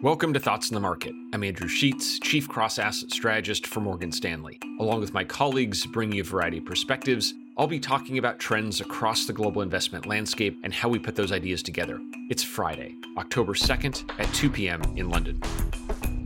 Welcome to Thoughts on the Market. I'm Andrew Sheets, Chief Cross Asset Strategist for Morgan Stanley. Along with my colleagues bringing you a variety of perspectives, I'll be talking about trends across the global investment landscape and how we put those ideas together. It's Friday, October 2nd at 2 p.m. in London.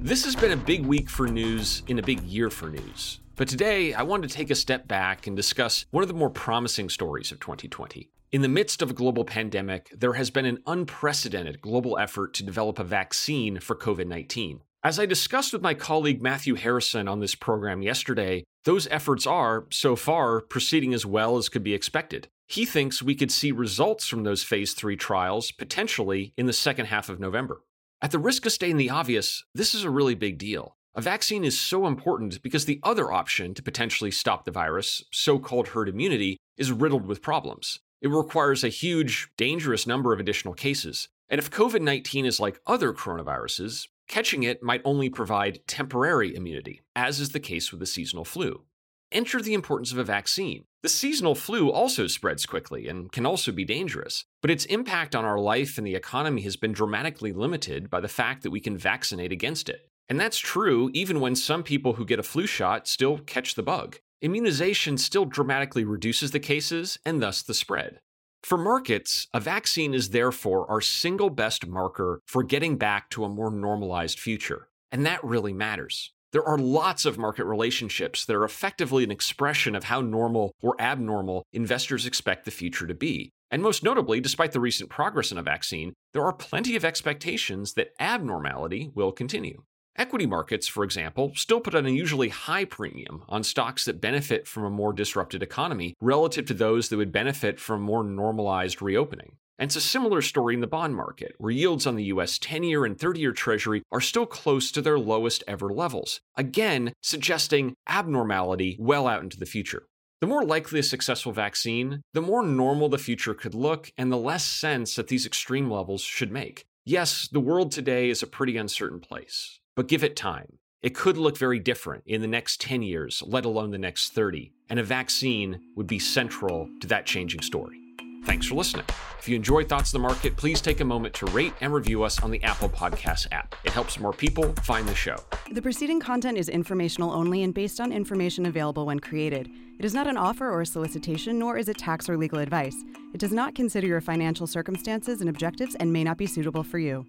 This has been a big week for news in a big year for news. But today, I wanted to take a step back and discuss one of the more promising stories of 2020. In the midst of a global pandemic, there has been an unprecedented global effort to develop a vaccine for COVID 19. As I discussed with my colleague Matthew Harrison on this program yesterday, those efforts are, so far, proceeding as well as could be expected. He thinks we could see results from those phase 3 trials potentially in the second half of November. At the risk of stating the obvious, this is a really big deal. A vaccine is so important because the other option to potentially stop the virus, so called herd immunity, is riddled with problems. It requires a huge, dangerous number of additional cases. And if COVID 19 is like other coronaviruses, catching it might only provide temporary immunity, as is the case with the seasonal flu. Enter the importance of a vaccine. The seasonal flu also spreads quickly and can also be dangerous, but its impact on our life and the economy has been dramatically limited by the fact that we can vaccinate against it. And that's true even when some people who get a flu shot still catch the bug immunization still dramatically reduces the cases and thus the spread. For markets, a vaccine is therefore our single best marker for getting back to a more normalized future. And that really matters. There are lots of market relationships that are effectively an expression of how normal or abnormal investors expect the future to be. And most notably, despite the recent progress in a vaccine, there are plenty of expectations that abnormality will continue. Equity markets, for example, still put an unusually high premium on stocks that benefit from a more disrupted economy relative to those that would benefit from more normalized reopening. And it's a similar story in the bond market, where yields on the US 10 year and 30 year Treasury are still close to their lowest ever levels, again, suggesting abnormality well out into the future. The more likely a successful vaccine, the more normal the future could look, and the less sense that these extreme levels should make. Yes, the world today is a pretty uncertain place. But give it time. It could look very different in the next 10 years, let alone the next 30, and a vaccine would be central to that changing story. Thanks for listening. If you enjoy Thoughts on the Market, please take a moment to rate and review us on the Apple Podcasts app. It helps more people find the show. The preceding content is informational only and based on information available when created. It is not an offer or a solicitation, nor is it tax or legal advice. It does not consider your financial circumstances and objectives and may not be suitable for you.